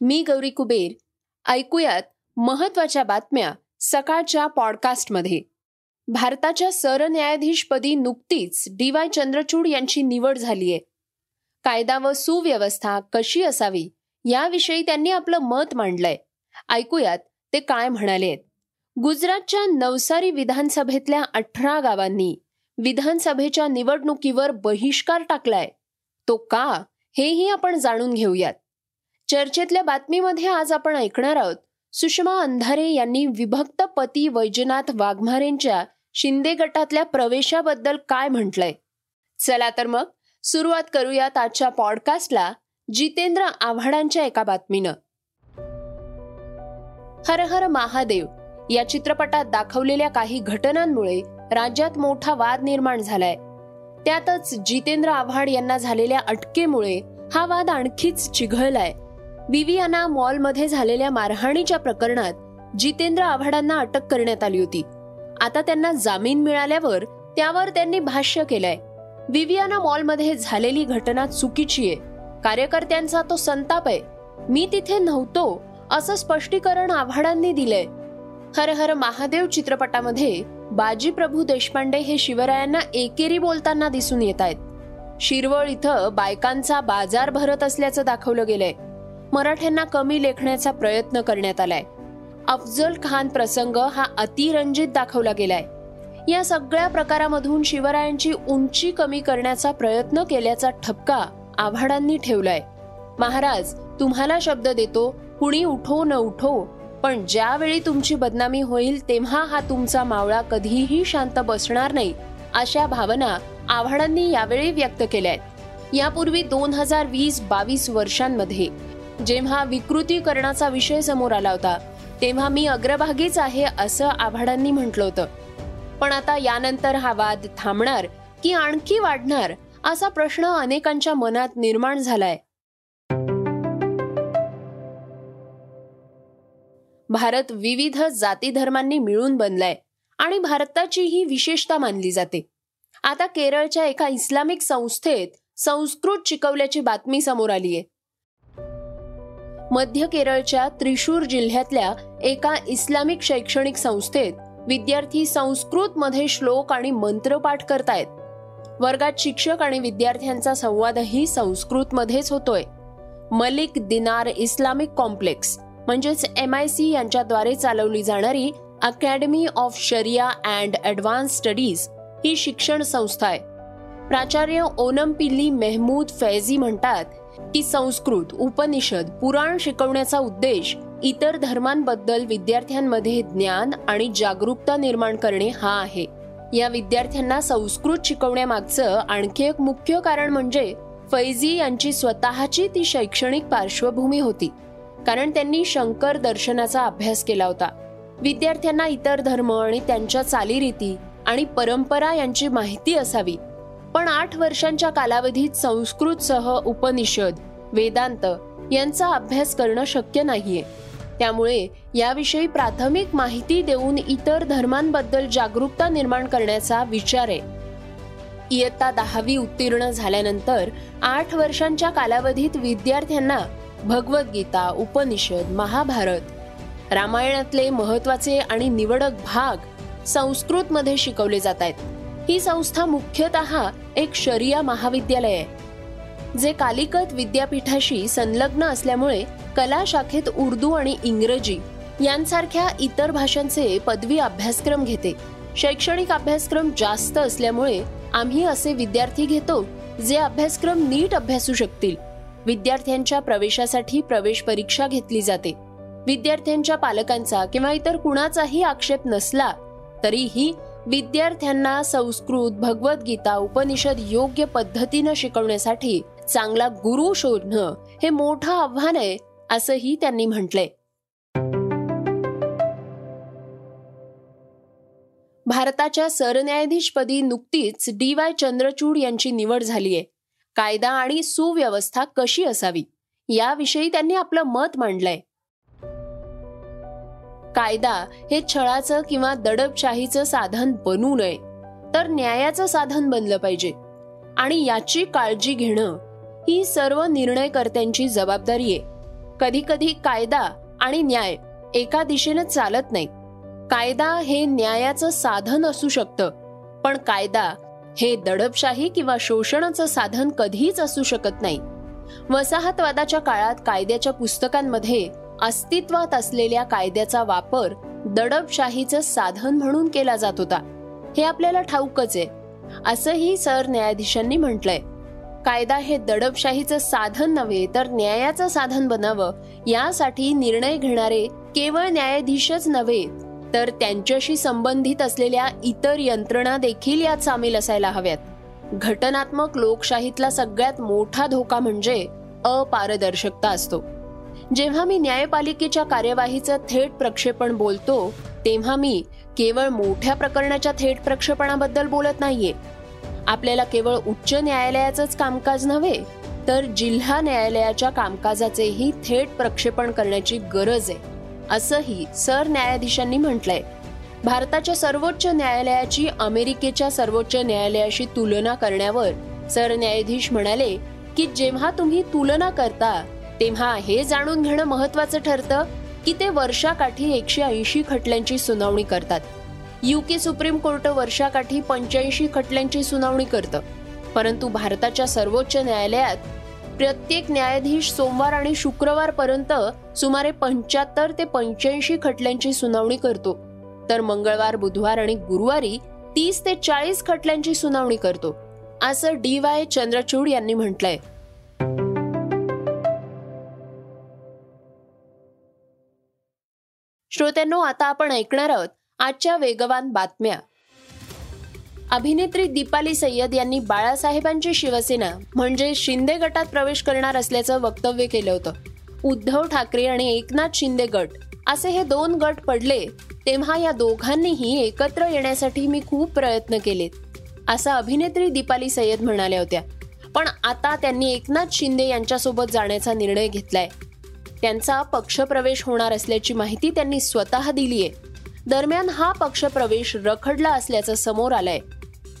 मी गौरी कुबेर. ऐकूयात महत्त्वाच्या बातम्या सकाळच्या पॉडकास्टमध्ये. भारताच्या सरन्यायाधीशपदी नुकतीच डी वाय चंद्रचूड यांची निवड झालीय. कायदा व सुव्यवस्था कशी असावी याविषयी त्यांनी आपलं मत मांडलंय. ऐकूयात ते काय म्हणाले गुजरातच्या नवसारी विधानसभेतल्या अठरा गावांनी विधानसभेच्या निवडणुकीवर बहिष्कार टाकलाय. तो का? हेही आपण जाणून घेऊयात. चर्चेतल्या बातमीमध्ये आज आपण ऐकणार आहोत. सुषमा अंधारे यांनी विभक्त पती वैजनाथ वाघमारेंच्या शिंदे गटातल्या प्रवेशाबद्दल काय म्हटलंय? चला तर मग सुरुवात करूयात आजच्या पॉडकास्टला जितेंद्र आव्हाडांच्या एका बातमीनं. हर हर महादेव या चित्रपटात दाखवलेल्या काही घटनांमुळे राज्यात मोठा वाद निर्माण झालाय. त्यातच जितेंद्र आव्हाड यांना झालेल्या अटकेमुळे हा वाद आणखीच चिघळलाय. विवियाना मॉलमध्ये झालेल्या मारहाणीच्या प्रकरणात जितेंद्र आव्हाडांना अटक करण्यात आली होती. आता त्यांना जामीन मिळाल्यावर त्यावर त्यांनी भाष्य केलंय. विवियाना मॉलमध्ये झालेली घटना चुकीची आहे. कार्यकर्त्यांचा तो संताप आहे. मी तिथे नव्हतो असं स्पष्टीकरण आव्हाडांनी दिलंय. हर हर महादेव चित्रपटामध्ये बाजी प्रभू देशपांडे हे शिवरायांना एकेरी बोलताना दिसून येत आहेत. शिरवळ इथं बायकांचा बाजार भरत असल्याचं दाखवलं गेलंय. मराठ्यांना कमी लेखण्याचा प्रयत्न करण्यात आलाय. अफजल खान प्रसंग हा अतिरंजित दाखवला गेलाय. या सगळ्या प्रकारामधून शिवरायांची उंची कमी करण्याचा प्रयत्न केल्याचा ठपका आव्हाडांनी ठेवलाय. महाराज तुम्हाला शब्द देतो कुणी उठो न उठो पण ज्यावेळी तुमची बदनामी होईल तेव्हा हा तुमचा मावळा कधीही शांत बसणार नाही अशा भावना आव्हाडांनी यावेळी व्यक्त केल्या आहेत यापूर्वी दोन हजार वीस बावीस वर्षांमध्ये जेव्हा विकृतीकरणाचा विषय समोर आला होता तेव्हा मी अग्रभागीच आहे असं आव्हाडांनी म्हटलं होतं. पण आता यानंतर हा वाद थांबणार की आणखी वाढणार असा प्रश्न अनेकांच्या मनात निर्माण झालाय. भारत विविध जाती धर्मांनी मिळून बनलाय आणि भारताची ही विशेषता मानली जाते. आता केरळच्या एका इस्लामिक संस्थेत संस्कृत शिकवल्याची बातमी समोर आलीये. मध्य केरळच्या त्रिशूर जिल्ह्यातल्या एका इस्लामिक शैक्षणिक संस्थेत विद्यार्थी संस्कृत मध्ये श्लोक आणि मंत्रपाठ करतायत. वर्गात शिक्षक आणि विद्यार्थ्यांचा संवादही संस्कृत मध्येच होतोय. मलिक दिनार इस्लामिक कॉम्प्लेक्स म्हणजेच एम आय सी यांच्याद्वारे चालवली जाणारी academy of Sharia and advance studies ही शिक्षण संस्था आहे. प्राचार्य ओनम पिल्ली मेहमूद फैझी म्हणतात की संस्कृत उपनिषद पुराण शिकवण्याचा उद्देश इतर धर्मांबद्दल विद्यार्थ्यांमध्ये ज्ञान आणि जागरूकता निर्माण करणे हा आहे. या विद्यार्थ्यांना संस्कृत शिकवण्यामागचं आणखी एक मुख्य कारण म्हणजे फैजी यांची स्वतःची ती शैक्षणिक पार्श्वभूमी होती. कारण त्यांनी शंकर दर्शनाचा अभ्यास केला होता. विद्यार्थ्यांना इतर धर्म आणि त्यांच्या चालीरीती आणि परंपरा यांची माहिती असावी. पण आठ वर्षांच्या कालावधीत संस्कृतसह उपनिषद वेदांत यांचा अभ्यास करणं शक्य नाहीये. त्यामुळे याविषयी प्राथमिक माहिती देऊन इतर धर्मांबद्दल जागरूकता निर्माण करण्याचा विचार आहे. इयत्ता दहावी उत्तीर्ण झाल्यानंतर आठ वर्षांच्या कालावधीत विद्यार्थ्यांना भगवद्गीता उपनिषद महाभारत रामायणातले महत्त्वाचे आणि निवडक भाग संस्कृतमध्ये शिकवले जात आहेत. ही संस्था मुख्यतः एक शरिया महाविद्यालय आहे जे कालिकत विद्यापीठाशी संलग्न असल्यामुळे कला शाखेत उर्दू आणि इंग्रजी यांसारख्या इतर भाषांचे पदवी अभ्यासक्रम घेते. शैक्षणिक अभ्यासक्रम जास्त असल्यामुळे आम्ही असे विद्यार्थी घेतो जे अभ्यासक्रम नीट अभ्यासू शकतील. विद्यार्थ्यांच्या प्रवेशासाठी प्रवेश परीक्षा घेतली जाते. विद्यार्थ्यांच्या पालकांचा किंवा इतर कुणाचाही आक्षेप नसला तरीही विद्यार्थ्यांना संस्कृत भगवद्गीता उपनिषद योग्य पद्धतीनं शिकवण्यासाठी चांगला गुरु शोधणं हे मोठं आव्हान आहे असंही त्यांनी म्हटलंय. भारताच्या सरन्यायाधीशपदी नुकतीच डी वाय चंद्रचूड यांची निवड झालीय कायदा आणि सुव्यवस्था कशी असावी याविषयी त्यांनी आपलं मत मांडलंय. कायदा हे छळाचं किंवा दडपशाहीचं साधन बनू नये. तर न्यायाचं साधन बनलं पाहिजे. आणि याची काळजी घेणं ही सर्व निर्णयकर्त्यांची जबाबदारी आहे. कधी कधी कायदा आणि न्याय एका दिशेनं चालत नाही. कायदा हे न्यायाचं साधन असू शकतं पण कायदा हे दडपशाही किंवा शोषणाचं साधन कधीच असू शकत नाही. वसाहतवादाच्या काळात कायद्याच्या पुस्तकांमध्ये अस्तित्वात असलेल्या कायद्याचा वापर दडपशाहीचं साधन म्हणून केला जात होता. हे आपल्याला ठाऊकच आहे. असंही सरन्यायाधीशांनी म्हटलंय. कायदा हे दडपशाहीचं साधन नव्हे तर न्यायाचं साधन बनावं यासाठी निर्णय घेणारे केवळ न्यायाधीशच नव्हे तर त्यांच्याशी संबंधित असलेल्या इतर यंत्रणा देखील यात सामील असायला हव्यात. घटनात्मक लोकशाहीतला सगळ्यात मोठा धोका म्हणजे अपारदर्शकता असतो. जेव्हा मी न्यायपालिकेच्या कार्यवाहीचं थेट प्रक्षेपण बोलतो तेव्हा मी केवळ मोठ्या प्रकरणाच्या थेट प्रक्षेपणाबद्दल बोलत नाहीये. आपल्याला केवळ उच्च न्यायालयाचंच कामकाज नव्हे तर जिल्हा न्यायालयाच्या कामकाजाचेही थेट प्रक्षेपण करण्याची गरज आहे असंही सरन्यायाधीशांनी म्हटलंय. भारताच्या सर्वोच्च न्यायालयाची अमेरिकेच्या सर्वोच्च न्यायालयाशी तुलना करण्यावर सरन्यायाधीश म्हणाले की जेव्हा तुम्ही तुलना करता तेव्हा हे जाणून घेणं महत्वाचं ठरतं की ते वर्षाकाठी एकशे ऐंशी खटल्यांची सुनावणी करतात. युके सुप्रीम कोर्ट वर्षाकाठी पंच्याऐंशी खटल्यांची सुनावणी करतं. परंतु भारताच्या सर्वोच्च न्यायालयात प्रत्येक न्यायाधीश सोमवार आणि शुक्रवार पर्यंत सुमारे पंच्याहत्तर ते पंच्याऐंशी खटल्यांची सुनावणी करतो. तर मंगळवार बुधवार आणि गुरुवारी तीस ते चाळीस खटल्यांची सुनावणी करतो. असं डी वाय चंद्रचूड यांनी म्हटलंय. श्रोत्यांनो आता आपण ऐकणार आहोत आजच्या वेगवान बातम्या. अभिनेत्री दीपाली सय्यद यांनी बाळासाहेबांची शिवसेना म्हणजे शिंदे गटात प्रवेश करणार असल्याचं वक्तव्य केलं होतं. उद्धव ठाकरे आणि एकनाथ शिंदे गट असे हे दोन गट पडले तेव्हा या दोघांनीही एकत्र येण्यासाठी मी खूप प्रयत्न केलेत असं अभिनेत्री दीपाली सय्यद म्हणाल्या होत्या. पण आता त्यांनी एकनाथ शिंदे यांच्यासोबत जाण्याचा निर्णय घेतलाय. त्यांचा पक्षप्रवेश होणार असल्याची माहिती त्यांनी स्वतः दिली आहे दरम्यान हा पक्षप्रवेश रखडला असल्याचं समोर आलंय.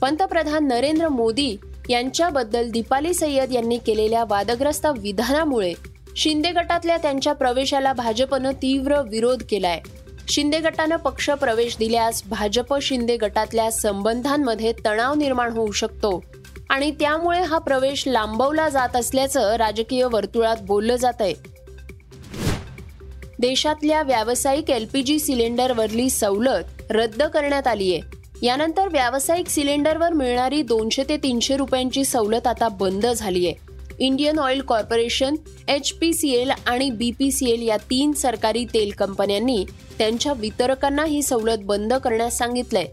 पंतप्रधान नरेंद्र मोदी यांच्याबद्दल दीपाली सय्यद यांनी केलेल्या वादग्रस्त विधानामुळे शिंदे गटातल्या त्यांच्या प्रवेशाला भाजपनं तीव्र विरोध केलाय. शिंदे गटानं पक्ष प्रवेश दिल्यास भाजप शिंदे गटातल्या संबंधांमध्ये तणाव निर्माण होऊ शकतो आणि त्यामुळे हा प्रवेश लांबवला जात असल्याचं राजकीय वर्तुळात बोललं जात आहे देशातल्या व्यावसायिक एलपीजी सिलेंडरवरली सवलत रद्द करण्यात आली आहे यानंतर व्यावसायिक सिलेंडरवर मिळणारी दोनशे ते तीनशे रुपयांची सवलत आता बंद झाली आहे Indian oil corporation H P C L आणि बी पी सी एल या तीन सरकारी तेल कंपन्यांनी त्यांच्या वितरकांना ही सवलत बंद करण्यास सांगितलंय.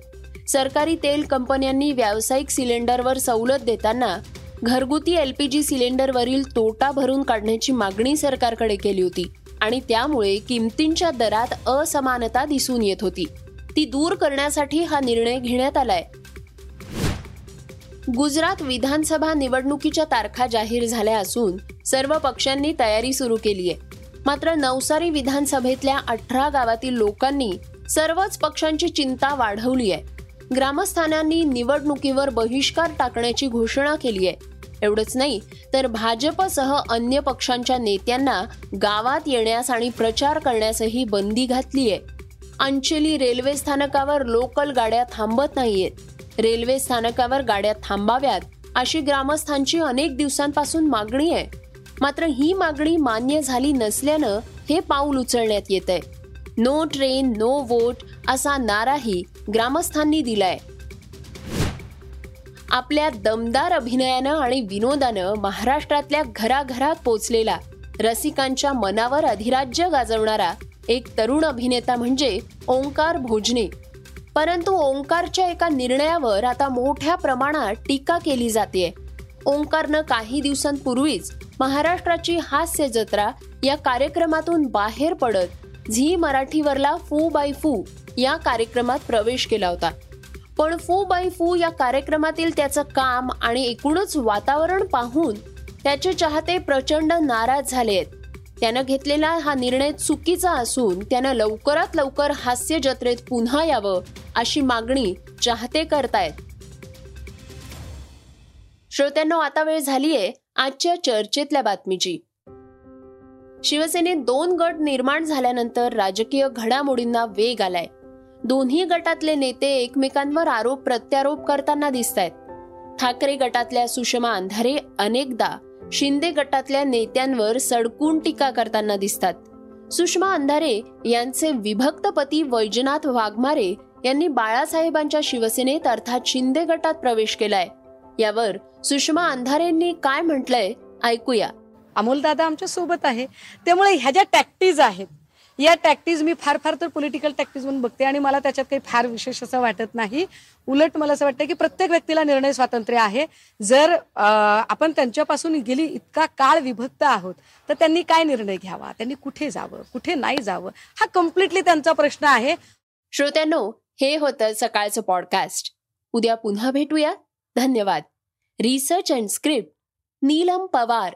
सरकारी तेल कंपन्यांनी व्यावसायिक सिलेंडरवर सवलत देताना घरगुती एलपीजी सिलेंडरवरील तोटा भरून काढण्याची मागणी सरकारकडे केली होती. आणि त्यामुळे किमतींच्या दरात असमानता दिसून येत होती. ती दूर करण्यासाठी हा निर्णय घेण्यात आलाय. गुजरात विधानसभा निवडणुकीच्या तारखा जाहीर झाल्या असून सर्व पक्षांनी तयारी सुरू केली आहे. मात्र नवसारी विधानसभेतल्या अठरा गावातील लोकांनी सर्वच पक्षांची चिंता वाढवली आहे. ग्रामस्थानांनी निवडणुकीवर बहिष्कार टाकण्याची घोषणा केली आहे. एवढंच नाही तर भाजपसह अन्य पक्षांच्या नेत्यांना गावात येण्यास आणि प्रचार करण्यासही बंदी घातली आहे. अंचली रेल्वे स्थानकावर लोकल गाड्या थांबत नाहीयेत. रेल्वे स्थानकावर गाड्या थांबाव्यात अशी ग्रामस्थांची अनेक दिवसांपासून मागणी आहे. मात्र ही मागणी मान्य झाली नसल्यानं हे पाऊल उचलण्यात येत आहे नो ट्रेन नो वोट असा नाराही ग्रामस्थांनी दिलाय. आपल्या दमदार अभिनयानं आणि विनोदानं महाराष्ट्रातल्या घराघरात पोचलेला रसिकांच्या मनावर अधिराज्य गाजवणारा एक तरुण अभिनेता म्हणजे ओंकार भोजने. परंतु ओंकारच्या एका निर्णयावर आता मोठ्या प्रमाणात टीका केली जाते ओंकारनं काही दिवसांपूर्वीच महाराष्ट्राची हास्य जत्रा या कार्यक्रमातून बाहेर पडत झी मराठीवरला फू बाय फू या कार्यक्रमात प्रवेश केला होता. पण फू बाय फू या कार्यक्रमातील त्याचं काम आणि एकूणच वातावरण पाहून त्याचे चाहते प्रचंड नाराज झाले आहेत. त्यानं घेतलेला हा निर्णय चुकीचा असून त्यानं लवकरात लवकर हास्य जत्रेत पुन्हा यावं अशी मागणी चाहते करतायत. श्रोत्यांना आता वेळ झालीये आजच्या चर्चेतल्या बातमीची. शिवसेनेत दोन गट निर्माण झाल्यानंतर राजकीय घडामोडींना वेग आलाय. दोन्ही गटातले नेते एकमेकांवर आरोप प्रत्यारोप करताना दिसत आहेत ठाकरे गटातल्या सुषमा अंधारे अनेकदा शिंदे गटातल्या नेत्यांवर सडकून टीका करताना दिसतात. सुषमा अंधारे यांचे विभक्त पती वैजनाथ वाघमारे यांनी बाळासाहेबांच्या शिवसेनेत अर्थात शिंदे गटात प्रवेश केलाय. यावर सुषमा अंधारेंनी काय म्हटलंय ऐकूया. अमोलदादा आमच्यासोबत आहे. त्यामुळे ह्या ज्या टॅक्टीज आहेत या टॅक्टीज मी फार फार तर पॉलिटिकल टॅक्टिस म्हणून बघते आणि मला त्याच्यात काही फार विशेष असं वाटत नाही. उलट मला असं वाटतं की प्रत्येक व्यक्तीला निर्णय स्वातंत्र्य आहे. जर आपण त्यांच्यापासून गेली इतका काळ विभक्त आहोत तर त्यांनी काय निर्णय घ्यावा? त्यांनी कुठे जावं? कुठे नाही जावं? हा कम्प्लिटली त्यांचा प्रश्न आहे. श्रोत्यांनो हे होतं सकाळचं पॉडकास्ट उद्या पुन्हा भेटूया. धन्यवाद. Research and script Neelam Pawar.